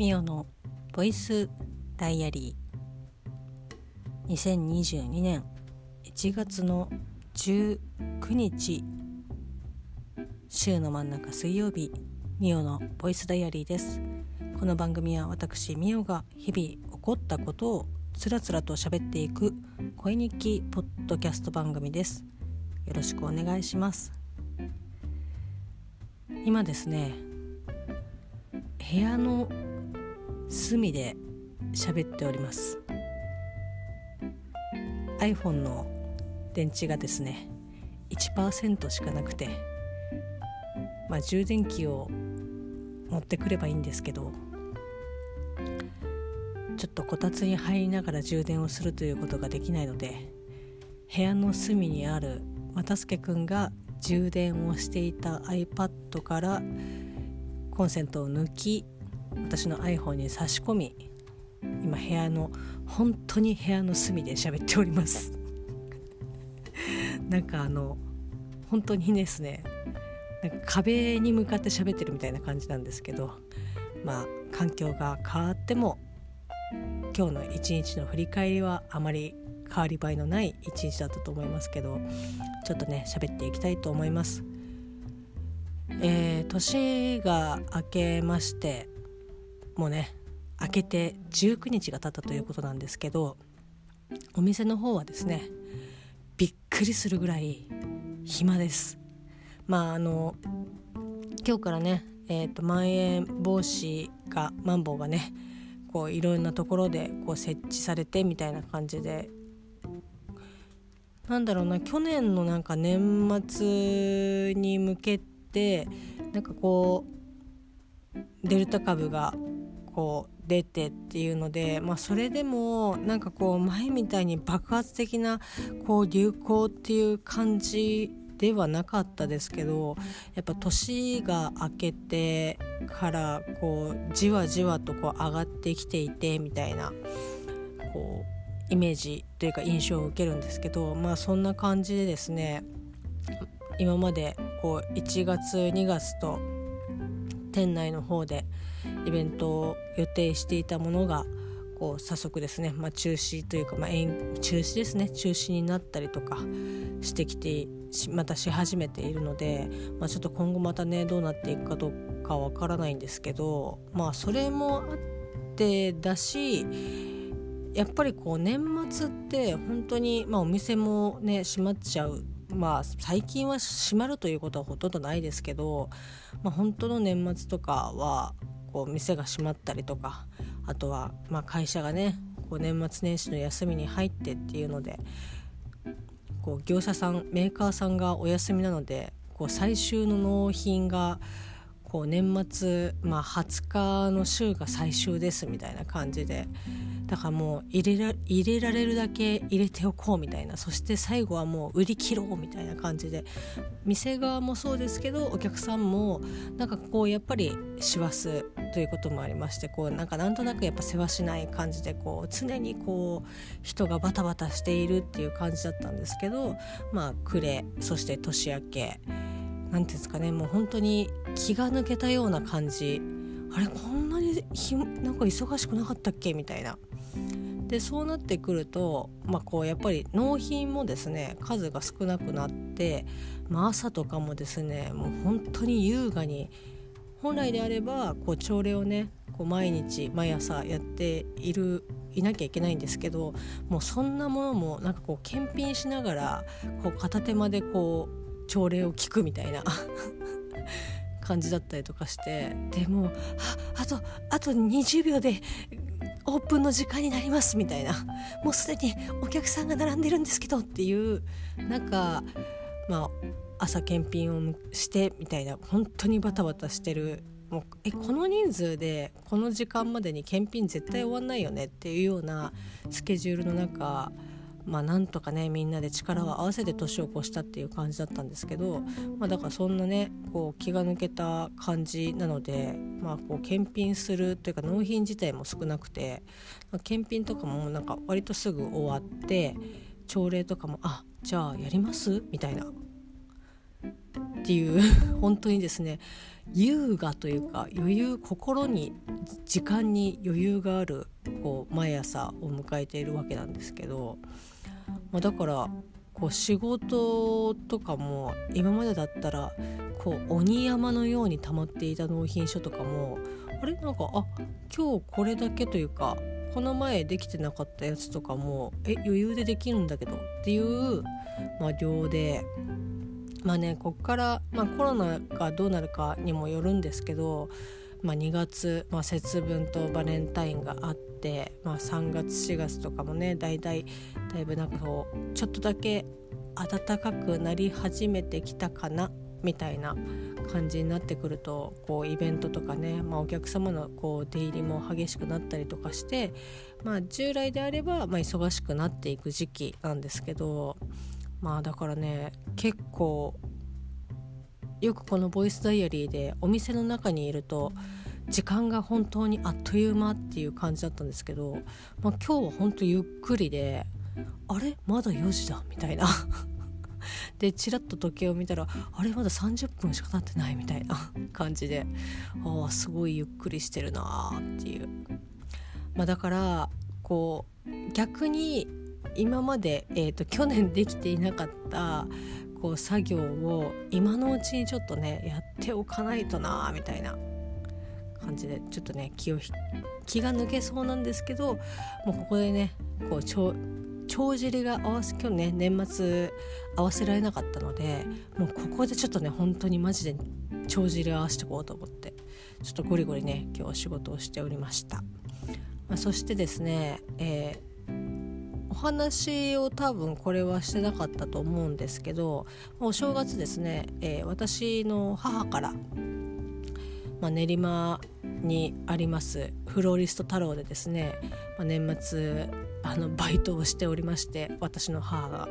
ミオのボイスダイアリー。2022年1月の19日週の真ん中水曜日ミオのボイスダイアリーです。この番組は私ミオが日々起こったことをつらつらと喋っていく声日記ポッドキャスト番組です。よろしくお願いします。今ですね部屋の隅で喋っております。iPhone の電池がですね1%しかなくてまあ充電器を持ってくればいいんですけどちょっとこたつに入りながら充電をするということができないので部屋の隅にある又助くんが充電をしていた iPad からコンセントを抜き私の iPhone に差し込み今部屋の本当に部屋の隅で喋っております なんかあの本当にですねなんか壁に向かって喋ってるみたいな感じなんですけどまあ環境が変わっても今日の一日の振り返りはあまり変わり映えのない一日だったと思いますけどちょっとね喋っていきたいと思います。えー、年が明けましてもうね明けて19日が経ったということなんですけどお店の方はですねびっくりするぐらい暇です。まああの今日からねえーと、まん延防止がマンボウがねこういろんなところでこう設置されてみたいな感じで。なんだろうな去年のなんか年末に向けてなんかこうデルタ株がこう出てっていうので、まあ、それでもなんかこう前みたいに爆発的なこう流行っていう感じではなかったですけどやっぱ年が明けてからこうじわじわとこう上がってきていてみたいなこうイメージというか印象を受けるんですけどまあそんな感じでですね今までこう1月2月と店内の方でイベントを予定していたものがこう早速ですね、まあ、中止というか、まあ、中止ですね中止になったりとかしてきてまたし始めているので、まあ、ちょっと今後またねどうなっていくかどうかわからないんですけどまあそれもあってだしやっぱりこう年末って本当に、まあ、お店もね閉まっちゃうまあ最近は閉まるということはほとんどないですけど、まあ、本当の年末とかはこう店が閉まったりとかあとはま会社がねこう年末年始の休みに入ってっていうのでこう業者さんメーカーさんがお休みなのでこう最終の納品がこう年末、まあ、20日の週が最終ですみたいな感じでだからもう入れら入れられるだけ入れておこうみたいなそして最後はもう売り切ろうみたいな感じで店側もそうですけどお客さんもなんかこうやっぱり師走ということもありましてこうなんかなんとなくやっぱ世話しない感じでこう常にこう人がバタバタしているっていう感じだったんですけどまあ暮れそして年明け何ていうんですかねもう本当に気が抜けたような感じ。あれこんなにひなんか忙しくなかったっけ？みたいな。でそうなってくると、まあ、こうやっぱり納品もですね数が少なくなって、まあ、朝とかもですねもう本当に優雅に本来であればこう朝礼をねこう毎日毎朝やっているいなきゃいけないんですけどもうそんなものもなんかこう検品しながらこう片手間でこう朝礼を聞くみたいな。感じだったりとかして。でもああとあと20秒でオープンの時間になりますみたいな。もうすでにお客さんが並んでるんですけどっていうなんかまあ朝検品をしてみたいな。本当にバタバタしてる。もうえこの人数でこの時間までに検品絶対終わんないよねっていうようなスケジュールの中まあなんとかねみんなで力を合わせて年を越したっていう感じだったんですけど、まあ、だからそんなねこう気が抜けた感じなので、まあ、こう検品するというか納品自体も少なくて、まあ、検品とかもなんか割とすぐ終わって朝礼とかも「あじゃあやります?」みたいなっていう 本当にですね優雅というか余裕心に時間に余裕があるこう毎朝を迎えているわけなんですけど、まあ、だからこう仕事とかも今までだったらこう鬼山のように溜まっていた納品書とかもあれ？なんかあ今日これだけというかこの前できてなかったやつとかもえ余裕でできるんだけどっていう、まあ、量でまあねこっから、まあ、コロナがどうなるかにもよるんですけど、まあ、2月、まあ、節分とバレンタインがあって、まあ、3月4月とかもねだいたいだいぶなんかこうちょっとだけ暖かくなり始めてきたかなみたいな感じになってくるとこうイベントとかね、まあ、お客様のこう出入りも激しくなったりとかして、まあ、従来であればま忙しくなっていく時期なんですけどまあだからね結構よくこのボイスダイアリーでお店の中にいると時間が本当にあっという間っていう感じだったんですけど、まあ、今日は本当ゆっくりであれ？まだ4時だ？みたいな。でチラッと時計を見たらあれ？まだ30分しか経ってないみたいな 感じでああすごいゆっくりしてるなっていう、まあ、だからこう逆に今まで、えーと、去年できていなかったこう作業を今のうちにちょっとねやっておかないとなみたいな。感じでちょっとね気を気が抜けそうなんですけどもうここでねこう帳尻が合わせ今日ね年末合わせられなかったのでもうここでちょっとね本当にマジで帳尻合わせてこうと思ってちょっとゴリゴリね今日仕事をしておりました、まあ、そしてですね、えー、お話を多分これはしてなかったと思うんですけどお正月ですね、えー、私の母からまあ、練馬にありますフローリスト太郎でですね、まあ、年末あのバイトをしておりまして私の母が、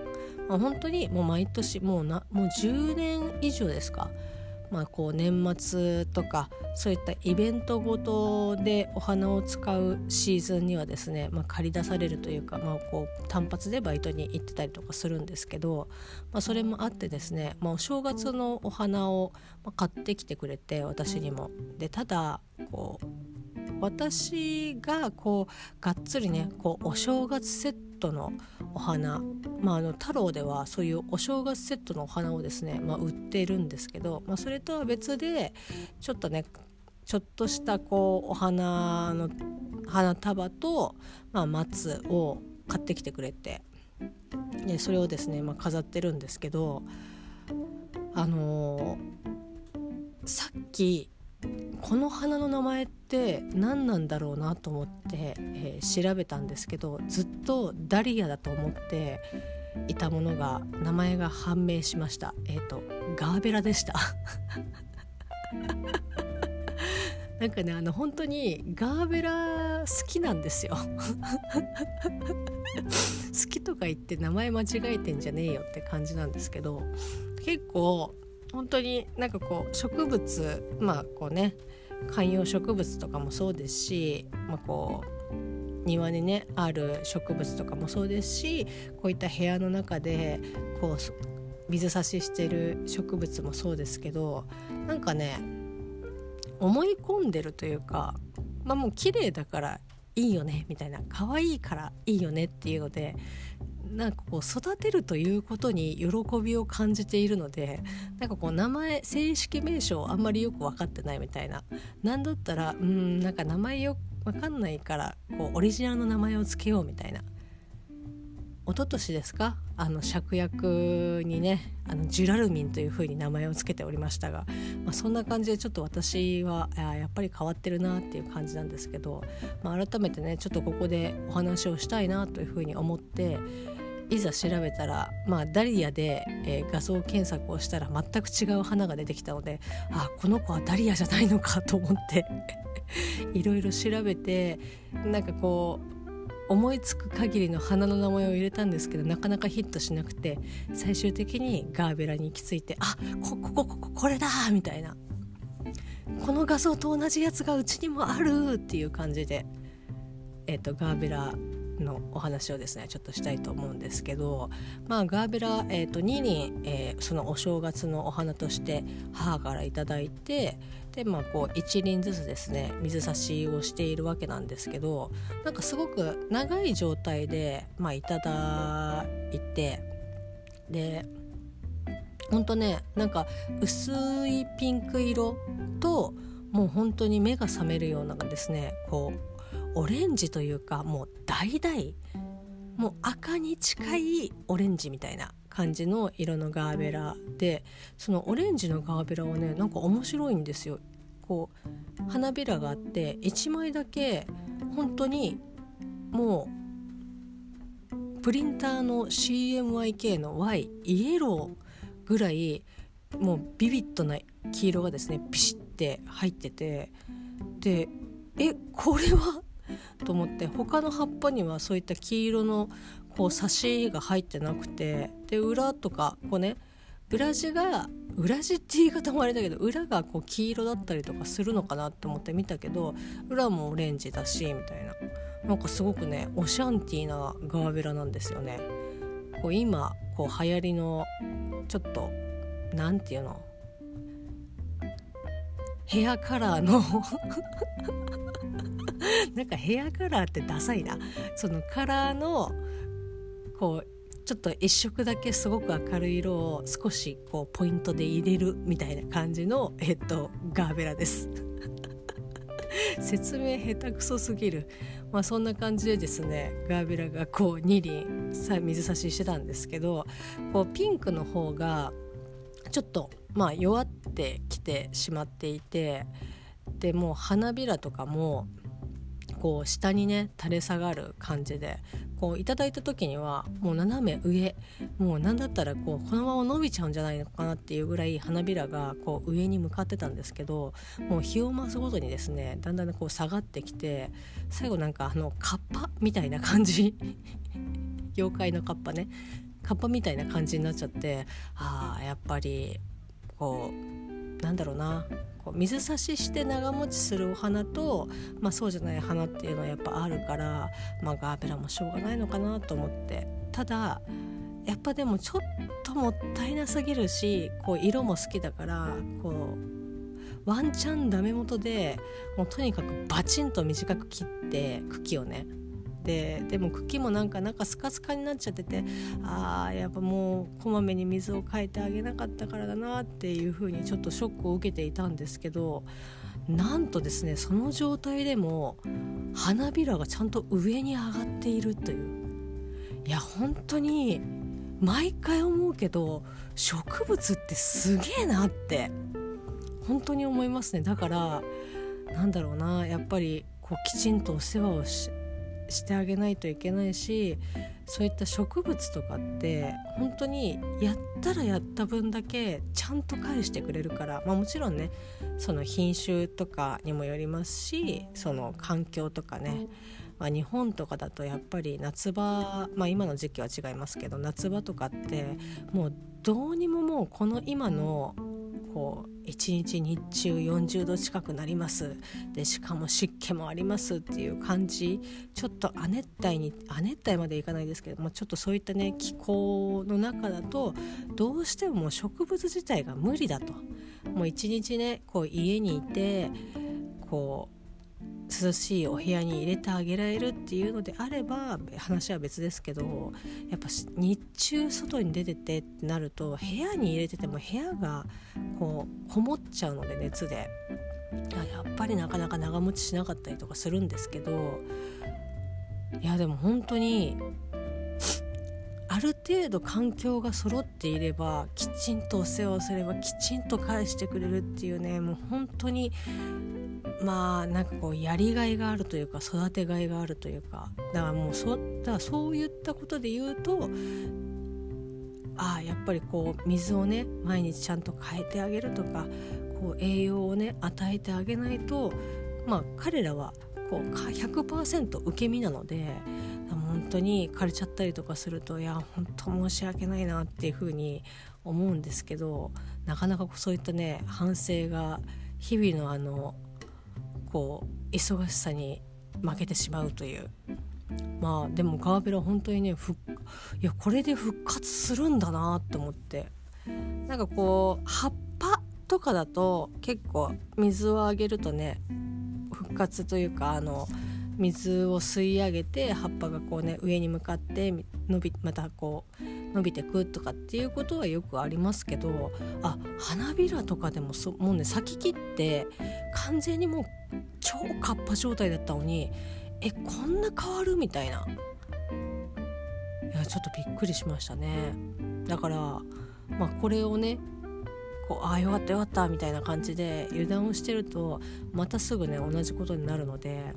まあ、本当にもう毎年もうなもう10年以上ですかまあ、こう年末とかそういったイベントごとでお花を使うシーズンにはですね、まあ、借り出されるというか、まあ、こう単発でバイトに行ってたりとかするんですけど、まあ、それもあってですね、まあ、お正月のお花を買ってきてくれて私にも。でただこう私がこうがっつりねこうお正月セットのお花、まあ、あの太郎ではそういうお正月セットのお花をですね、まあ、売ってるんですけど、まあ、それとは別でちょっとねちょっとしたこうお花の花束と、まあ、松を買ってきてくれてでそれをですね、まあ、飾ってるんですけどあのー、さっきこの花の名前って何なんだろうなと思って、えー、調べたんですけどずっとダリアだと思っていたものが名前が判明しました。えっ、ー、とガーベラでした。なんかねあの本当にガーベラ好きなんですよ。好きとか言って名前間違えてんじゃねえよって感じなんですけど結構本当になんかこう植物まあこうね観葉植物とかもそうですし、まあ、こう庭にねある植物とかもそうですしこういった部屋の中でこう水差ししてる植物もそうですけどなんかね思い込んでるというかまあもう綺麗だからいいよねみたいな可愛いからいいよねっていうのでなんかこう育てるということに喜びを感じているのでなんかこう名前正式名称あんまりよく分かってないみたいな。何だったらうんなんか名前よ分かんないからこうオリジナルの名前を付けようみたいな。一昨年ですか？あの芍薬にねあのジュラルミンというふうに名前を付けておりましたが、まあ、そんな感じでちょっと私はやっぱり変わってるなっていう感じなんですけど、まあ、改めてねちょっとここでお話をしたいなというふうに思っていざ調べたら、まあ、ダリアで、えー、画像検索をしたら全く違う花が出てきたのであこの子はダリアじゃないのかと思って いろいろ調べてなんかこう思いつく限りの花の名前を入れたんですけどなかなかヒットしなくて最終的にガーベラに行き着いてあここここここれだみたいな。この画像と同じやつがうちにもあるっていう感じで、えーと、ガーベラのお話をですねちょっとしたいと思うんですけど、まあ、ガーベラ、えーと、2輪、えー、そのお正月のお花として母から頂いてで、まあ、こう1輪ずつですね水差しをしているわけなんですけどなんかすごく長い状態で、まあ、いただいてでほんとねなんか薄いピンク色ともう本当に目が覚めるようなですねこうオレンジというかもう橙もう赤に近いオレンジみたいな感じの色のガーベラでそのオレンジのガーベラはねなんか面白いんですよ。こう花びらがあって1枚だけ本当にもうプリンターの CMYK の Y イエローぐらいもうビビッドな黄色がですねピシッて入っててでえこれは？と思って他の葉っぱにはそういった黄色のこうサシが入ってなくてで裏とかこうね裏地が裏地って言い方もあれだけど裏がこう黄色だったりとかするのかなと思って見たけど裏もオレンジだしみたいな。なんかすごくねオシャンティーなガーベラなんですよね。こう今こう流行りのちょっと何て言うの？ヘアカラーのなんかヘアカラーってダサいな。そのカラーのこうちょっと一色だけすごく明るい色を少しこうポイントで入れるみたいな感じの、えっと、ガーベラです。説明下手くそすぎる。まあそんな感じでですねガーベラがこう2輪さ水差ししてたんですけどこうピンクの方がちょっとまあ弱ってきてしまっていてでもう花びらとかもこう下にね垂れ下がる感じでこういただいた時にはもう斜め上もう何だったらこうこのまま伸びちゃうんじゃないのかなっていうぐらい花びらがこう上に向かってたんですけどもう日を増すごとにですねだんだんこう下がってきて最後なんかあのカッパみたいな感じ 妖怪のカッパねカッパみたいな感じになっちゃってああやっぱりこうなんだろうなこう水差しして長持ちするお花と、まあ、そうじゃない花っていうのはやっぱあるから、まあ、ガーベラもしょうがないのかなと思って。ただやっぱでもちょっともったいなすぎるしこう色も好きだからこうワンチャンダメ元でもうとにかくバチンと短く切って茎をねてでも茎もなんかなんかスカスカになっちゃっててあーやっぱもうこまめに水を変えてあげなかったからだなっていう風にちょっとショックを受けていたんですけどなんとですねその状態でも花びらがちゃんと上に上がっているという。いや本当に毎回思うけど植物ってすげえなって本当に思いますね。だからなんだろうなやっぱりこうきちんとお世話をししてあげないといけないしそういった植物とかって本当にやったらやった分だけちゃんと返してくれるから、まあ、もちろんねその品種とかにもよりますしその環境とかね、まあ、日本とかだとやっぱり夏場、まあ、今の時期は違いますけど夏場とかってもうどうにももうこの今のこう1日日中40度近くなります。でしかも湿気もありますっていう感じ。ちょっと亜熱帯に亜熱帯までいかないですけどもちょっとそういったね気候の中だとどうしても植物自体が無理だと。もう一日ねこう家にいてこう涼しいお部屋に入れてあげられるっていうのであれば話は別ですけどやっぱ日中外に出ててってなると部屋に入れてても部屋がこうこもっちゃうので熱で。やっぱりなかなか長持ちしなかったりとかするんですけどいやでも本当にある程度環境が揃っていればきちんとお世話をすればきちんと返してくれるっていうねもう本当にまあなんかこうやりがいがあるというか育てがいがあるというかだからもうそだからそういったことで言うとああやっぱりこう水をね毎日ちゃんと変えてあげるとかこう栄養をね与えてあげないとまあ彼らはこう100%受け身なので本当に枯れちゃったりとかするといや本当申し訳ないなっていうふうに思うんですけどなかなかそういったね反省が日々のあのこう忙しさに負けてしまうという。まあでもガーベラ本当にねふいやこれで復活するんだなって思って。なんかこう葉っぱとかだと結構水をあげるとね復活というかあの水を吸い上げて葉っぱがこうね上に向かって伸びまたこう伸びてくとかっていうことはよくありますけどあ花びらとかでもそもうね咲き切って完全にもう超カッパ状態だったのにえこんな変わるみたいな。いやちょっとびっくりしましたね。だからまあこれをねこうああよかったよかったみたいな感じで油断をしてるとまたすぐね同じことになるので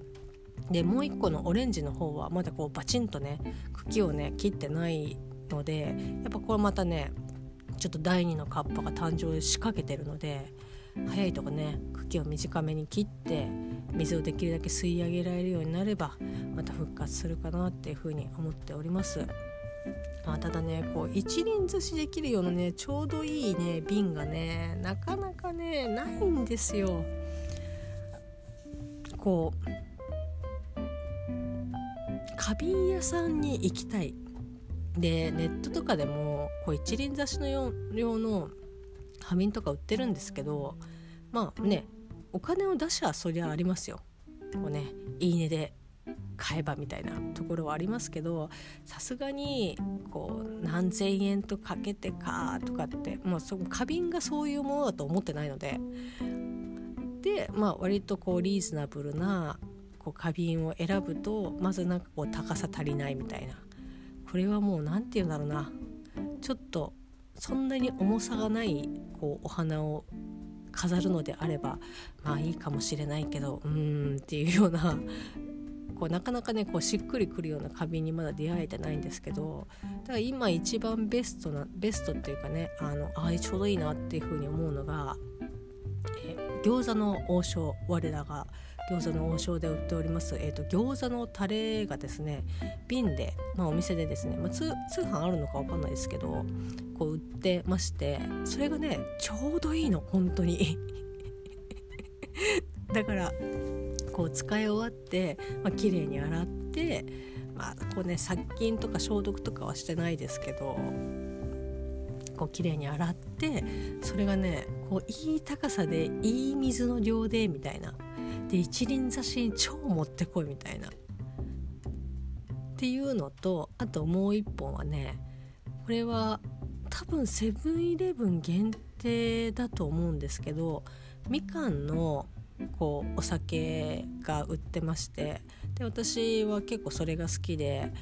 でもう一個のオレンジの方はまだこうバチンとね茎をね切ってないのでやっぱこれまたねちょっと第2のカッパが誕生しかけてるので早いとこね茎を短めに切って水をできるだけ吸い上げられるようになればまた復活するかなっていうふうに思っております。まあ、ただねこう一輪挿しできるようなねちょうどいいね瓶がねなかなかねないんですよ。こう花瓶屋さんに行きたいでネットとかでもこう一輪挿しの用の花瓶とか売ってるんですけどまあねお金を出しはそりゃありますよ。こうねいいねで買えばみたいなところはありますけどさすがにこう何千円とかけてかとかってもうそ花瓶がそういうものだと思ってないのででまあ割とこうリーズナブルなこう花瓶を選ぶとまずなんかこう高さ足りないみたいな。これはもう何て言うんだろうな。ちょっとそんなに重さがないこうお花を飾るのであればまあいいかもしれないけどうーんっていうような。こうなかなかねこうしっくりくるような花瓶にまだ出会えてないんですけどだから今一番ベストなベストっていうかねあのあちょうどいいなっていうふうに思うのが、餃子の王将我らが餃子の王将で売っております、えーと、餃子のタレがですね瓶で、まあ、お店でですね、まあ、通販あるのか分かんないですけどこう売ってましてそれがねちょうどいいの本当に。だからこう使い終わって、まあ綺麗に洗ってまあこうね殺菌とか消毒とかはしてないですけどこう綺麗に洗ってそれがねこういい高さでいい水の量でみたいな。で一輪挿しに超持ってこいみたいな。っていうのとあともう一本はねこれは多分セブンイレブン限定だと思うんですけどみかんのこうお酒が売ってましてで私は結構それが好きで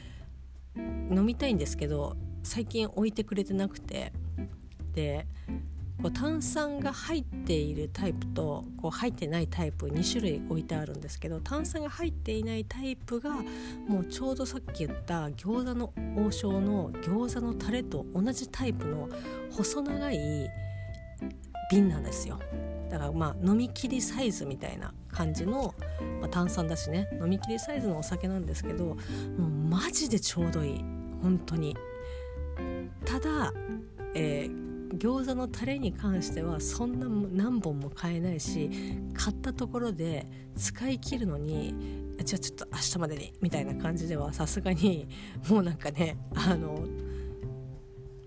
飲みたいんですけど最近置いてくれてなくてでこう炭酸が入っているタイプとこう入ってないタイプ2種類置いてあるんですけど炭酸が入っていないタイプがもうちょうどさっき言った餃子の王将の餃子のタレと同じタイプの細長い瓶なんですよ。だからまあ飲み切りサイズみたいな感じの、まあ、炭酸だしね。飲み切りサイズのお酒なんですけどもうマジでちょうどいい。本当に。ただ、えー餃子のタレに関してはそんな何本も買えないし買ったところで使い切るのにじゃあちょっと明日までにみたいな感じではさすがにもうなんかねあの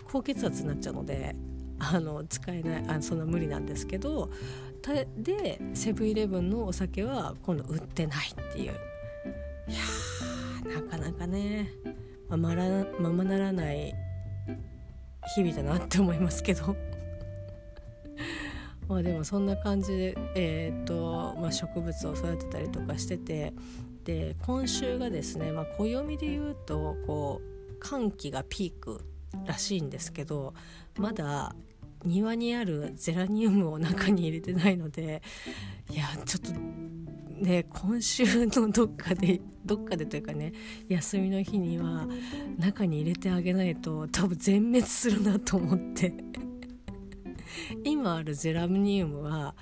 高血圧になっちゃうのであの使えないあそんな無理なんですけどでセブンイレブンのお酒は今度売ってないっていう。いやなかなかねまままならない日々だなって思いますけど。まあでもそんな感じで、えーとまあ、植物を育てたりとかしててで今週がですね、まあ、暦で言うとこう寒気がピークらしいんですけどまだ庭にあるゼラニウムを中に入れてないのでいやちょっとね今週のどっかでどっかでというかね休みの日には中に入れてあげないと多分全滅するなと思って。今あるゼラニウムは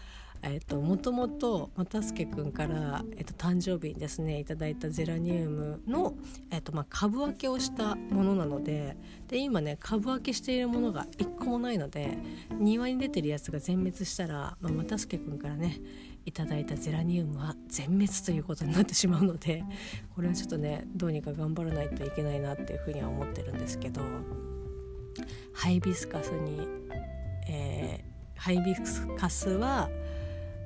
えっと、もともと又助君から、えっと、誕生日にですねいただいたゼラニウムの、えっとまあ、株分けをしたものなのでで今ね株分けしているものが1個もないので庭に出てるやつが全滅したら、まあ、又助君からねいただいたゼラニウムは全滅ということになってしまうのでこれはちょっとねどうにか頑張らないといけないなっていうふうには思ってるんですけどハイビスカスに、えー、ハイビスカスは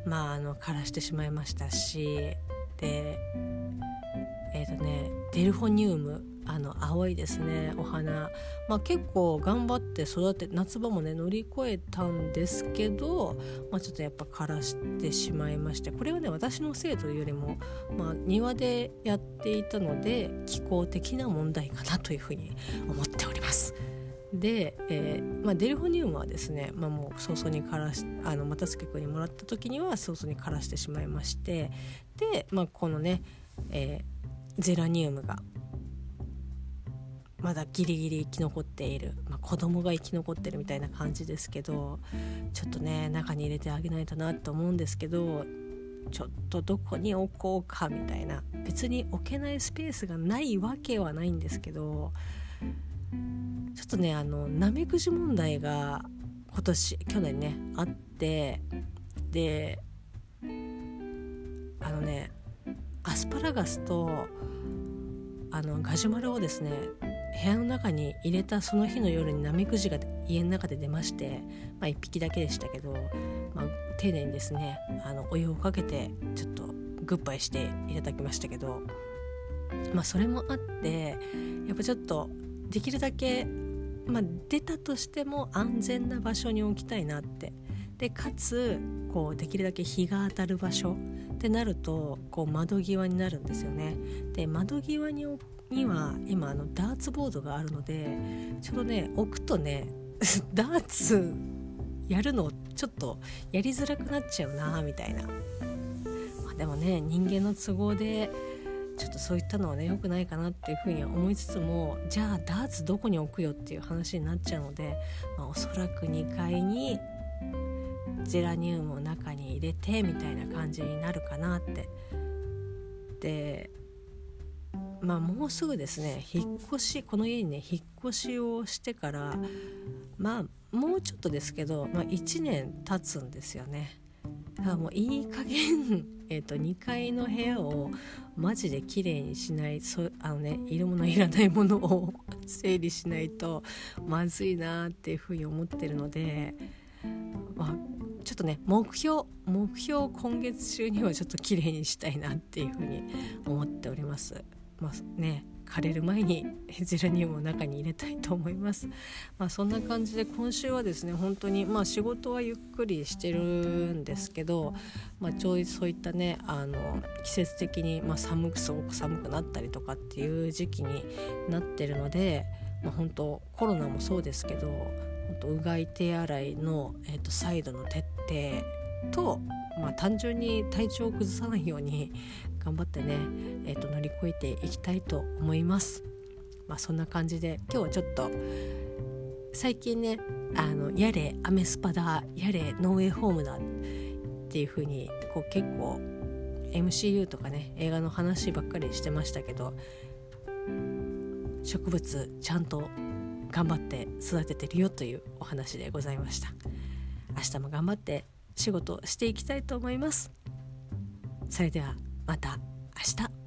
まああの枯らしてしまいましたしでえっ、ー、とねデルフォニウムあの青いですねお花、まあ、結構頑張って育て夏場もね乗り越えたんですけど、まあ、ちょっとやっぱ枯らしてしまいましてこれはね私のせいというよりも、まあ、庭でやっていたので気候的な問題かなというふうに思っております。で、えーまあ、デルフォニウムはですね、まあ、もう早々に枯らしあの又助君にもらった時には早々に枯らしてしまいましてで、まあ、このね、えー、ゼラニウムがまだギリギリ生き残っている、まあ、子供が生き残ってるみたいな感じですけどちょっとね中に入れてあげないとなと思うんですけどちょっとどこに置こうかみたいな別に置けないスペースがないわけはないんですけどちょっとねあのナメクジ問題が今年去年ねあってであのねアスパラガスとあのガジュマルをですね部屋の中に入れたその日の夜にナメクジが家の中で出まして、まあ、1匹だけでしたけど、まあ、丁寧にですねあのお湯をかけてちょっとグッバイしていただきましたけど、まあ、それもあってやっぱちょっとできるだけ、まあ、出たとしても安全な場所に置きたいなってでかつこうできるだけ日が当たる場所ってなるとこう窓際になるんですよね。で窓際にには今あのダーツボードがあるのでちょうどね置くとね ダーツやるのちょっとやりづらくなっちゃうなみたいな、まあ、でもね人間の都合でちょっとそういったのはね良くないかなっていうふうには思いつつもじゃあダーツどこに置くよっていう話になっちゃうので、まあ、おそらく2階にゼラニウムを中に入れてみたいな感じになるかなってでまあもうすぐですね引っ越しこの家にね引っ越しをしてからまあもうちょっとですけど、まあ、1年経つんですよね。だからもういい加減 えと2階の部屋をマジで綺麗にしないそあのねいるものいらないものを整理しないとまずいなっていうふうに思ってるので、まあ、ちょっとね目標目標今月中にはちょっと綺麗にしたいなっていうふうに思っております。まあね枯れる前にゼラニウムを中に入れたいと思います。まあ、そんな感じで今週はですね本当にまあ仕事はゆっくりしてるんですけど、まあ、ちょいそういったねあの季節的にまあ寒くすごく寒くなったりとかっていう時期になってるので、まあ、本当コロナもそうですけど本当うがい手洗いの、えー、と再度の徹底と、まあ、単純に体調を崩さないように 頑張ってね、えーと、乗り越えていきたいと思います。まあ、そんな感じで今日はちょっと最近ねあのやれアメスパだやれノーウェイホームだっていう風にこう結構 MCU とかね映画の話ばっかりしてましたけど植物ちゃんと頑張って育ててるよというお話でございました明日も頑張って仕事していきたいと思います。それではまた明日。